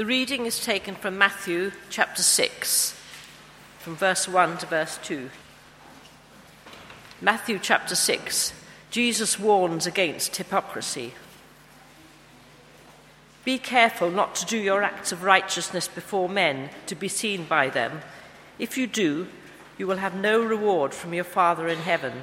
The reading is taken from Matthew chapter 6, from verse 1 to verse 2. Matthew chapter 6, Jesus warns against hypocrisy. Be careful not to do your acts of righteousness before men to be seen by them. If you do, you will have no reward from your Father in heaven.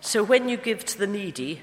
So when you give to the needy,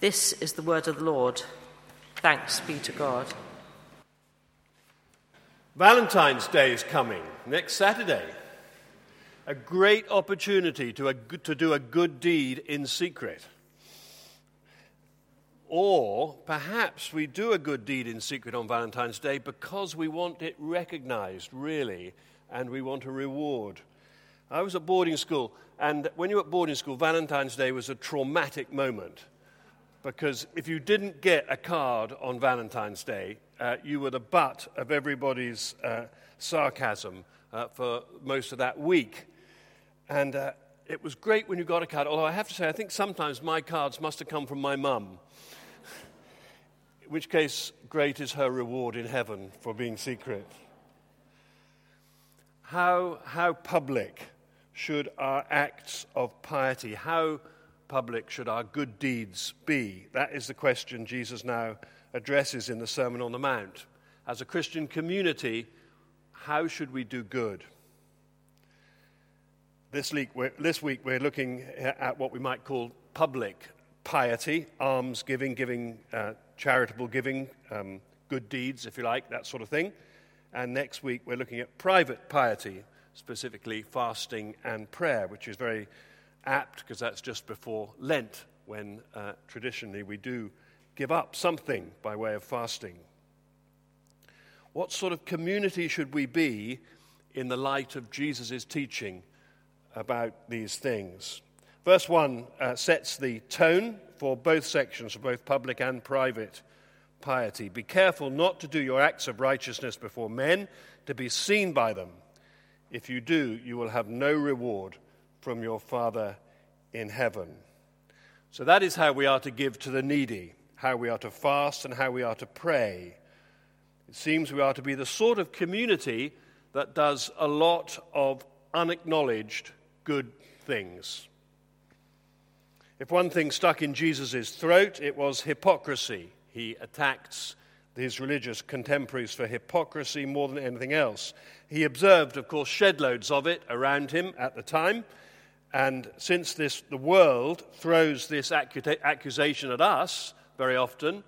This is the word of the Lord. Thanks be to God. Valentine's Day is coming next Saturday. A great opportunity to, a, to do a good deed in secret. Or perhaps we do a good deed in secret on Valentine's Day because we want it recognized, really, and we want a reward. I was at boarding school, and when you were at boarding school, Valentine's Day was a traumatic moment because if you didn't get a card on Valentine's Day, uh, you were the butt of everybody's uh, sarcasm uh, for most of that week. And uh, it was great when you got a card, although I have to say, I think sometimes my cards must have come from my mum. In which case, great is her reward in heaven for being secret. How, how public should our acts of piety, how public should our good deeds be? That is the question Jesus now addresses in the Sermon on the Mount. As a Christian community, how should we do good? This week, this week we're looking at what we might call public piety, alms giving, giving, uh, charitable giving, um, good deeds, if you like, that sort of thing. And next week we're looking at private piety, specifically fasting and prayer, which is very apt because that's just before Lent, when uh, traditionally we do give up something by way of fasting. What sort of community should we be in the light of Jesus' teaching about these things? Verse 1 uh, sets the tone for both sections, for both public and private piety. Be careful not to do your acts of righteousness before men to be seen by them. If you do, you will have no reward from your Father in heaven. So that is how we are to give to the needy, how we are to fast, and how we are to pray. It seems we are to be the sort of community that does a lot of unacknowledged good things. If one thing stuck in Jesus' throat, it was hypocrisy. He attacked his religious contemporaries for hypocrisy more than anything else. He observed, of course, shed loads of it around him at the time. And since this, the world throws this accusation at us very often,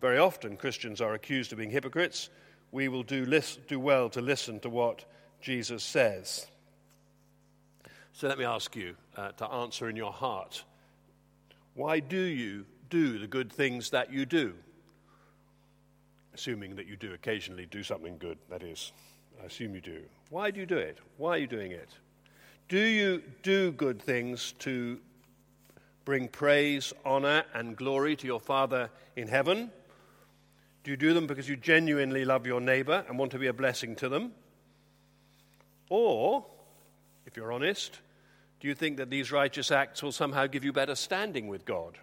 very often Christians are accused of being hypocrites, we will do, do well to listen to what Jesus says. So let me ask you uh, to answer in your heart why do you do the good things that you do? Assuming that you do occasionally do something good, that is. I assume you do. Why do you do it? Why are you doing it? Do you do good things to bring praise, honor, and glory to your Father in heaven? Do you do them because you genuinely love your neighbor and want to be a blessing to them? Or, if you're honest, do you think that these righteous acts will somehow give you better standing with God?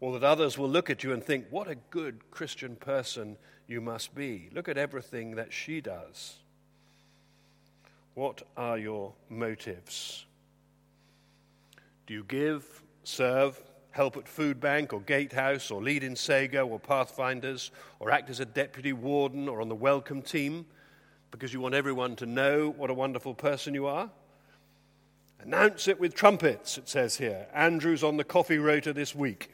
Or that others will look at you and think, what a good Christian person you must be. Look at everything that she does. What are your motives? Do you give, serve, help at food bank or gatehouse or lead in Sago or Pathfinders or act as a deputy warden or on the welcome team because you want everyone to know what a wonderful person you are? Announce it with trumpets, it says here. Andrew's on the coffee rota this week.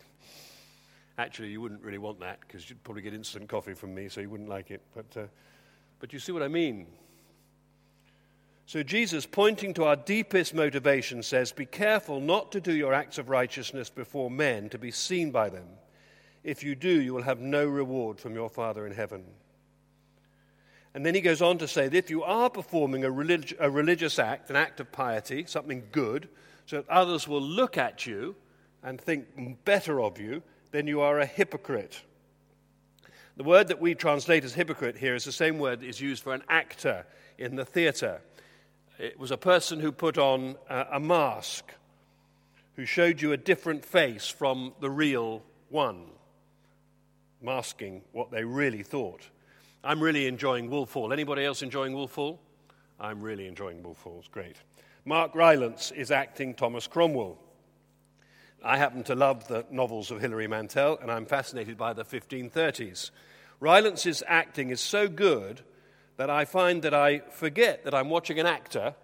Actually, you wouldn't really want that because you'd probably get instant coffee from me, so you wouldn't like it. But, uh, but you see what I mean. So, Jesus, pointing to our deepest motivation, says, Be careful not to do your acts of righteousness before men to be seen by them. If you do, you will have no reward from your Father in heaven. And then he goes on to say that if you are performing a, relig- a religious act, an act of piety, something good, so that others will look at you and think better of you, then you are a hypocrite. The word that we translate as hypocrite here is the same word that is used for an actor in the theatre. It was a person who put on a mask, who showed you a different face from the real one, masking what they really thought. I'm really enjoying Wolf Hall. Anybody else enjoying Wolf Hall? I'm really enjoying Wolf Hall. It's great. Mark Rylance is acting Thomas Cromwell. I happen to love the novels of Hilary Mantel, and I'm fascinated by the 1530s. Rylance's acting is so good that I find that I forget that I'm watching an actor,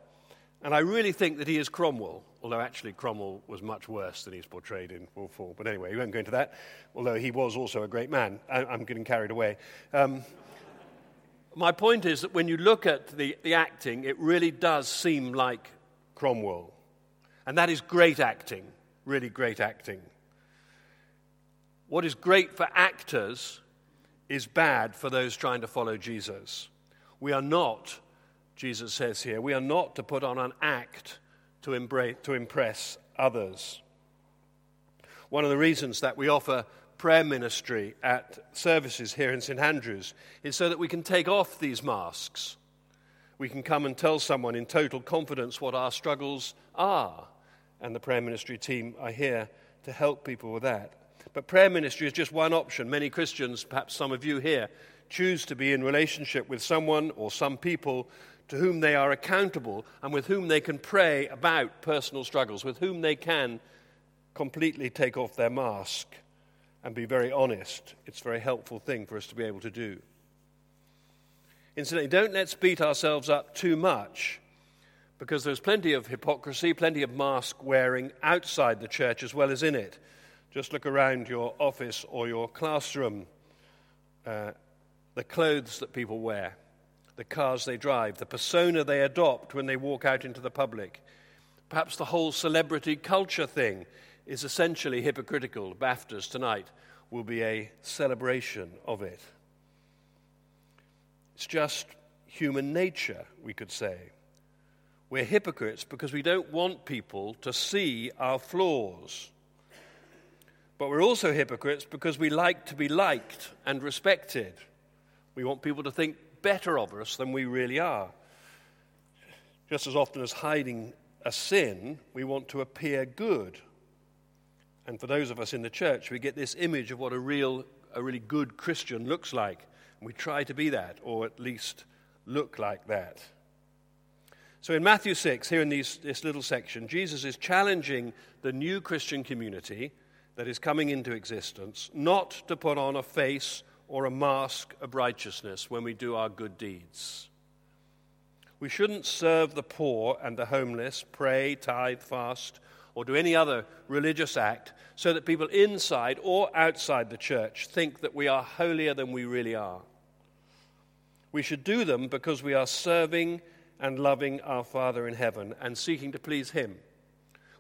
and I really think that he is Cromwell, although actually Cromwell was much worse than he's portrayed in Wolf Hall. But anyway, we won't go into that, although he was also a great man. I, am getting carried away. Um, my point is that when you look at the, the acting, it really does seem like Cromwell. And that is great acting, really great acting. What is great for actors is bad for those trying to follow Jesus. We are not, Jesus says here, we are not to put on an act to, embrace, to impress others. One of the reasons that we offer prayer ministry at services here in St. Andrews is so that we can take off these masks. We can come and tell someone in total confidence what our struggles are. And the prayer ministry team are here to help people with that. But prayer ministry is just one option. Many Christians, perhaps some of you here, choose to be in relationship with someone or some people to whom they are accountable and with whom they can pray about personal struggles, with whom they can completely take off their mask and be very honest. It's a very helpful thing for us to be able to do. Incidentally, don't let's beat ourselves up too much because there's plenty of hypocrisy, plenty of mask wearing outside the church as well as in it. Just look around your office or your classroom. Uh, the clothes that people wear, the cars they drive, the persona they adopt when they walk out into the public. Perhaps the whole celebrity culture thing is essentially hypocritical. BAFTAs tonight will be a celebration of it. It's just human nature, we could say. We're hypocrites because we don't want people to see our flaws. But we're also hypocrites because we like to be liked and respected. We want people to think better of us than we really are. Just as often as hiding a sin, we want to appear good and for those of us in the church, we get this image of what a real, a really good Christian looks like. And we try to be that, or at least look like that. So in Matthew 6, here in these, this little section, Jesus is challenging the new Christian community that is coming into existence not to put on a face or a mask of righteousness when we do our good deeds. We shouldn't serve the poor and the homeless, pray, tithe, fast, or do any other religious act so that people inside or outside the church think that we are holier than we really are. We should do them because we are serving and loving our Father in heaven and seeking to please Him.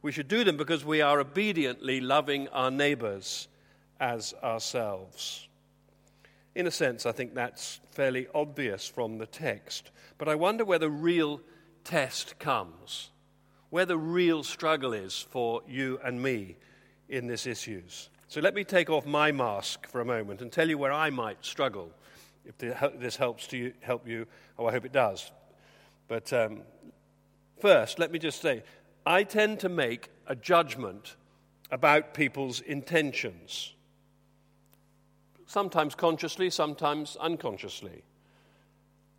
We should do them because we are obediently loving our neighbors as ourselves. In a sense, I think that's fairly obvious from the text. But I wonder where the real test comes where the real struggle is for you and me in these issues. So let me take off my mask for a moment and tell you where I might struggle. If this helps to you, help you, oh, I hope it does. But um, first, let me just say I tend to make a judgment about people's intentions, sometimes consciously, sometimes unconsciously.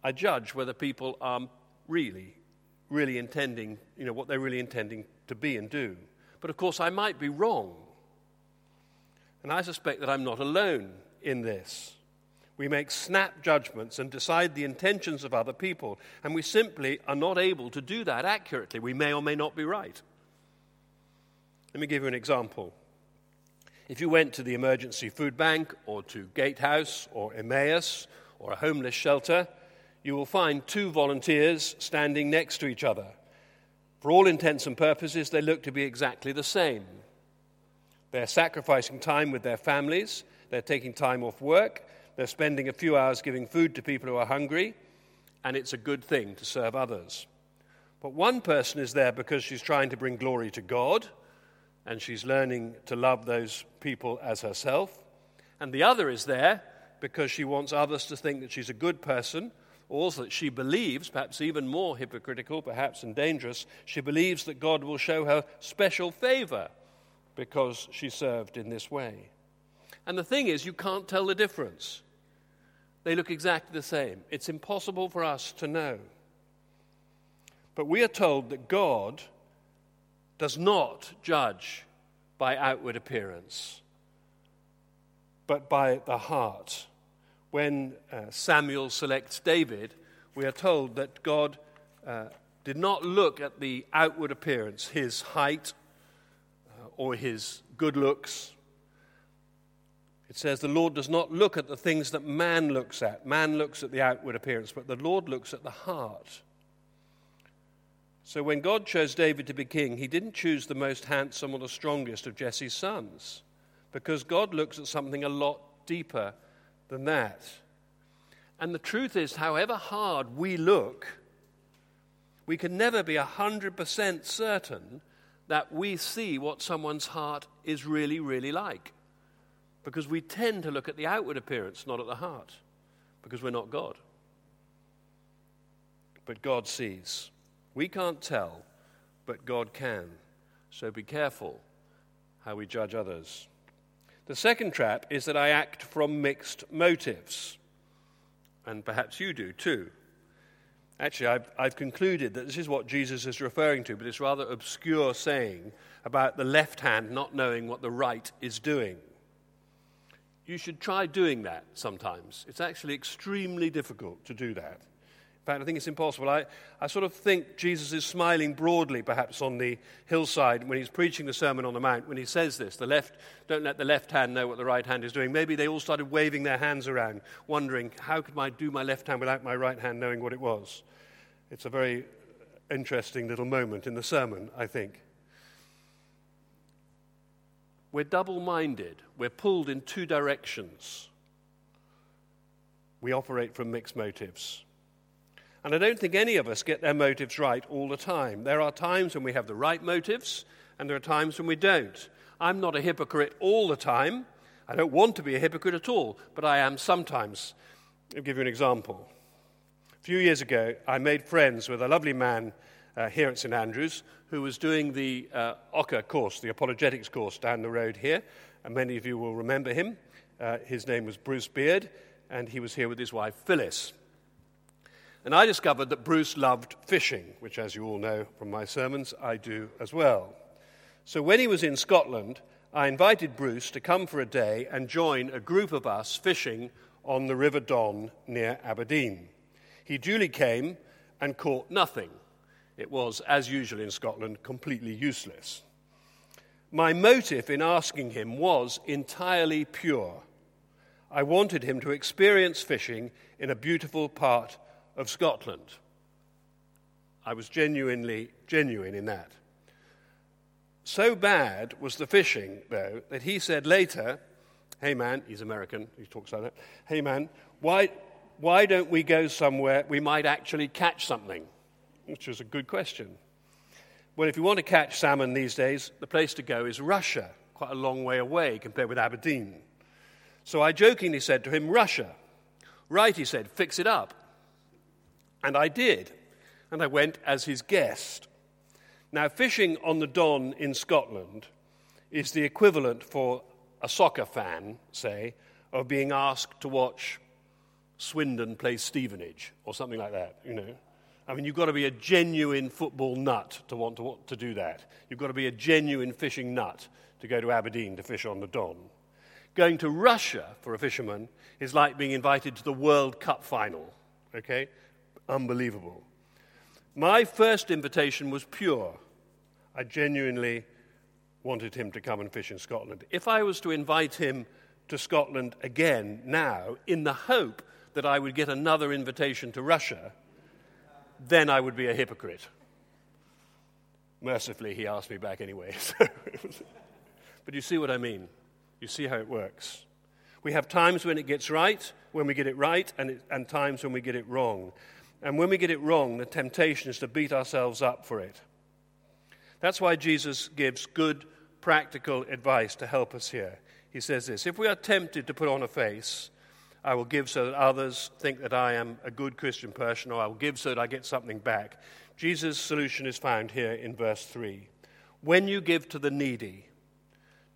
I judge whether people are really really intending, you know, what they're really intending to be and do. But of course, I might be wrong. And I suspect that I'm not alone in this. We make snap judgments and decide the intentions of other people, and we simply are not able to do that accurately. We may or may not be right. Let me give you an example. If you went to the emergency food bank or to Gatehouse or Emmaus or a homeless shelter, you will find two volunteers standing next to each other. For all intents and purposes, they look to be exactly the same. They're sacrificing time with their families, they're taking time off work, they're spending a few hours giving food to people who are hungry, and it's a good thing to serve others. But one person is there because she's trying to bring glory to God, and she's learning to love those people as herself. And the other is there because she wants others to think that she's a good person, or that she believes, perhaps even more hypocritical, perhaps and dangerous, she believes that God will show her special favor because she served in this way. And the thing is, you can't tell the difference. They look exactly the same. It's impossible for us to know. But we are told that God does not judge by outward appearance, but by the heart. When uh, Samuel selects David, we are told that God uh, did not look at the outward appearance, his height uh, or his good looks, it says, The Lord does not look at the things that man looks at. Man looks at the outward appearance, but the Lord looks at the heart. So when God chose David to be king, he didn't choose the most handsome or the strongest of Jesse's sons, because God looks at something a lot deeper than that. And the truth is, however hard we look, we can never be 100% certain that we see what someone's heart is really, really like. Because we tend to look at the outward appearance, not at the heart, because we're not God. But God sees. We can't tell, but God can. So be careful how we judge others. The second trap is that I act from mixed motives. And perhaps you do too. Actually, I've, I've, concluded that this is what Jesus is referring to, but it's rather obscure saying about the left hand not knowing what the right is doing you should try doing that sometimes. It's actually extremely difficult to do that. In fact, I think it's impossible. I, I sort of think Jesus is smiling broadly, perhaps, on the hillside when he's preaching the Sermon on the Mount, when he says this the left, don't let the left hand know what the right hand is doing. Maybe they all started waving their hands around, wondering, how could I do my left hand without my right hand knowing what it was? It's a very interesting little moment in the sermon, I think. We're double minded, we're pulled in two directions. We operate from mixed motives. And I don't think any of us get their motives right all the time. There are times when we have the right motives, and there are times when we don't. I'm not a hypocrite all the time. I don't want to be a hypocrite at all, but I am sometimes. I'll give you an example. A few years ago, I made friends with a lovely man uh, here at St Andrews who was doing the uh, OCCA course, the apologetics course down the road here. And many of you will remember him. Uh, his name was Bruce Beard, and he was here with his wife Phyllis. And I discovered that Bruce loved fishing, which, as you all know from my sermons, I do as well. So when he was in Scotland, I invited Bruce to come for a day and join a group of us fishing on the River Don near Aberdeen. He duly came and caught nothing it was, as usual in Scotland, completely useless. My motive in asking him was entirely pure. I wanted him to experience fishing in a beautiful part of Scotland. I was genuinely genuine in that. So bad was the fishing, though, that he said later, Hey man, he's American, he talks like that. Hey man, why, why don't we go somewhere we might actually catch something? which is a good question. Well, if you want to catch salmon these days, the place to go is Russia, quite a long way away compared with Aberdeen. So I jokingly said to him, Russia. Right, he said, fix it up. And I did. And I went as his guest. Now, fishing on the Don in Scotland is the equivalent for a soccer fan, say, of being asked to watch Swindon play Stevenage or something like that, you know. I mean, you've got to be a genuine football nut to want to, to do that. You've got to be a genuine fishing nut to go to Aberdeen to fish on the Don. Going to Russia for a fisherman is like being invited to the World Cup final. Okay? Unbelievable. My first invitation was pure. I genuinely wanted him to come and fish in Scotland. If I was to invite him to Scotland again now, in the hope that I would get another invitation to Russia, then I would be a hypocrite. Mercifully, he asked me back anyway. but you see what I mean. You see how it works. We have times when it gets right, when we get it right, and, it, and times when we get it wrong. And when we get it wrong, the temptation is to beat ourselves up for it. That's why Jesus gives good, practical advice to help us here. He says this If we are tempted to put on a face, I will give so that others think that I am a good Christian person, or I will give so that I get something back. Jesus' solution is found here in verse 3. When you give to the needy,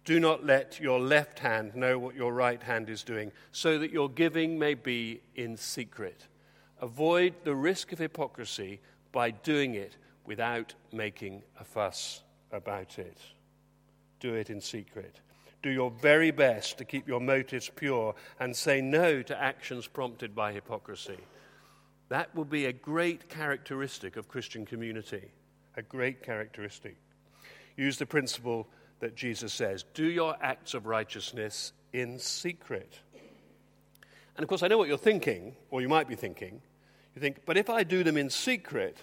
do not let your left hand know what your right hand is doing, so that your giving may be in secret. Avoid the risk of hypocrisy by doing it without making a fuss about it. Do it in secret. Do your very best to keep your motives pure and say no to actions prompted by hypocrisy. That will be a great characteristic of Christian community. A great characteristic. Use the principle that Jesus says do your acts of righteousness in secret. And of course, I know what you're thinking, or you might be thinking. You think, but if I do them in secret,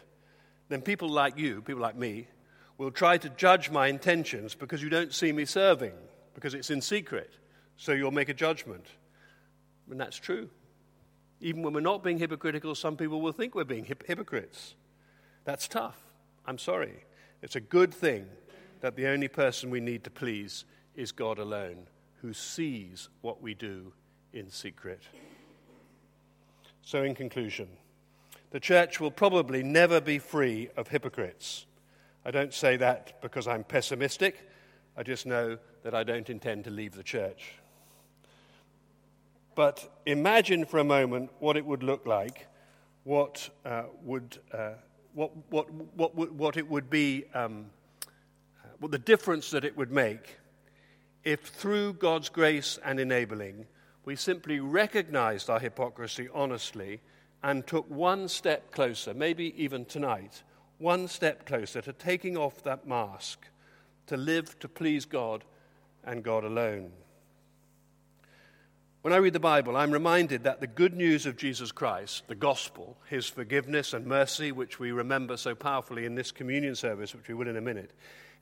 then people like you, people like me, will try to judge my intentions because you don't see me serving, because it's in secret. So you'll make a judgment. And that's true. Even when we're not being hypocritical, some people will think we're being hip- hypocrites. That's tough. I'm sorry. It's a good thing that the only person we need to please is God alone, who sees what we do in secret. So, in conclusion, the church will probably never be free of hypocrites. I don't say that because I'm pessimistic. I just know that I don't intend to leave the church. But imagine for a moment what it would look like, what, uh, would, uh, what, what, what, what, it would be um, well, the difference that it would make if through God's grace and enabling we simply recognized our hypocrisy honestly and took one step closer, maybe even tonight, one step closer to taking off that mask to live to please God and God alone. When I read the Bible, I'm reminded that the good news of Jesus Christ, the gospel, his forgiveness and mercy, which we remember so powerfully in this communion service, which we will in a minute,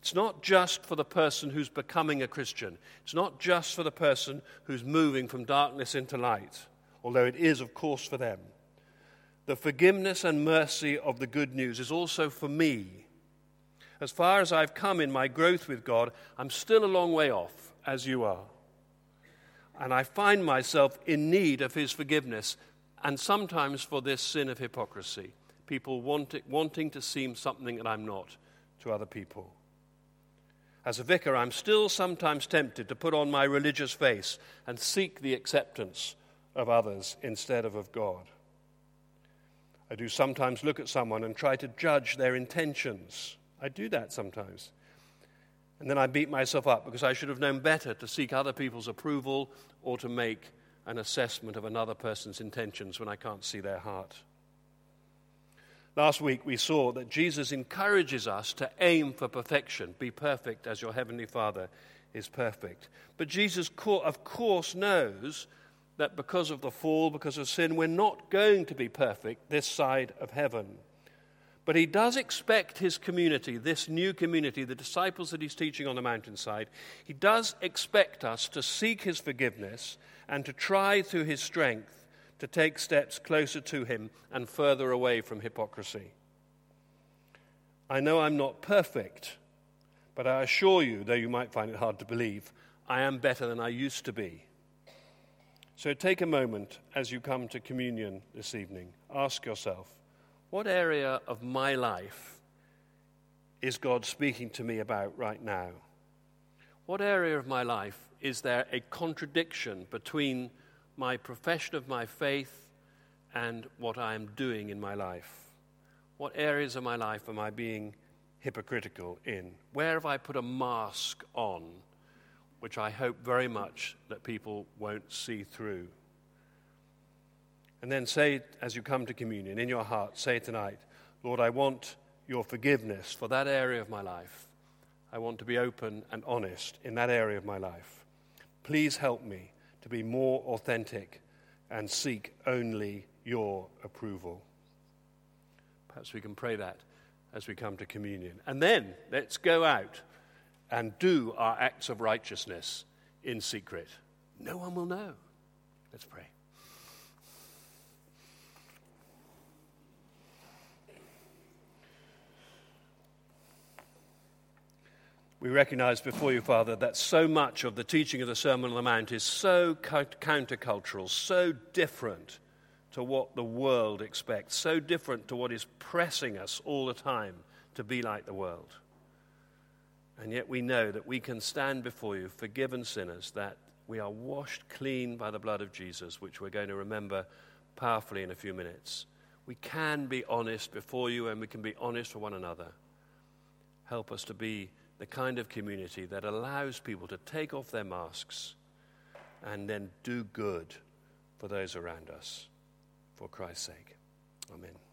it's not just for the person who's becoming a Christian. It's not just for the person who's moving from darkness into light, although it is, of course, for them. The forgiveness and mercy of the good news is also for me. As far as I've come in my growth with God, I'm still a long way off, as you are. And I find myself in need of His forgiveness, and sometimes for this sin of hypocrisy. People want it, wanting to seem something that I'm not to other people. As a vicar, I'm still sometimes tempted to put on my religious face and seek the acceptance of others instead of of God. I do sometimes look at someone and try to judge their intentions. I do that sometimes. And then I beat myself up because I should have known better to seek other people's approval or to make an assessment of another person's intentions when I can't see their heart. Last week we saw that Jesus encourages us to aim for perfection. Be perfect as your heavenly Father is perfect. But Jesus, of course, knows that because of the fall, because of sin, we're not going to be perfect this side of heaven. But he does expect his community, this new community, the disciples that he's teaching on the mountainside, he does expect us to seek his forgiveness and to try through his strength to take steps closer to Him and further away from hypocrisy. I know I'm not perfect, but I assure you, though you might find it hard to believe, I am better than I used to be. So take a moment as you come to communion this evening. Ask yourself, what area of my life is God speaking to me about right now? What area of my life is there a contradiction between my profession of my faith and what I am doing in my life. What areas of my life am I being hypocritical in? Where have I put a mask on, which I hope very much that people won't see through? And then say, as you come to communion, in your heart, say tonight, Lord, I want your forgiveness for that area of my life. I want to be open and honest in that area of my life. Please help me to be more authentic and seek only your approval. Perhaps we can pray that as we come to communion. And then let's go out and do our acts of righteousness in secret. No one will know. Let's pray. We recognize before you, Father, that so much of the teaching of the Sermon on the Mount is so countercultural, so different to what the world expects, so different to what is pressing us all the time to be like the world. And yet we know that we can stand before you, forgiven sinners, that we are washed clean by the blood of Jesus, which we're going to remember powerfully in a few minutes. We can be honest before you and we can be honest with one another. Help us to be the kind of community that allows people to take off their masks and then do good for those around us for Christ's sake. Amen.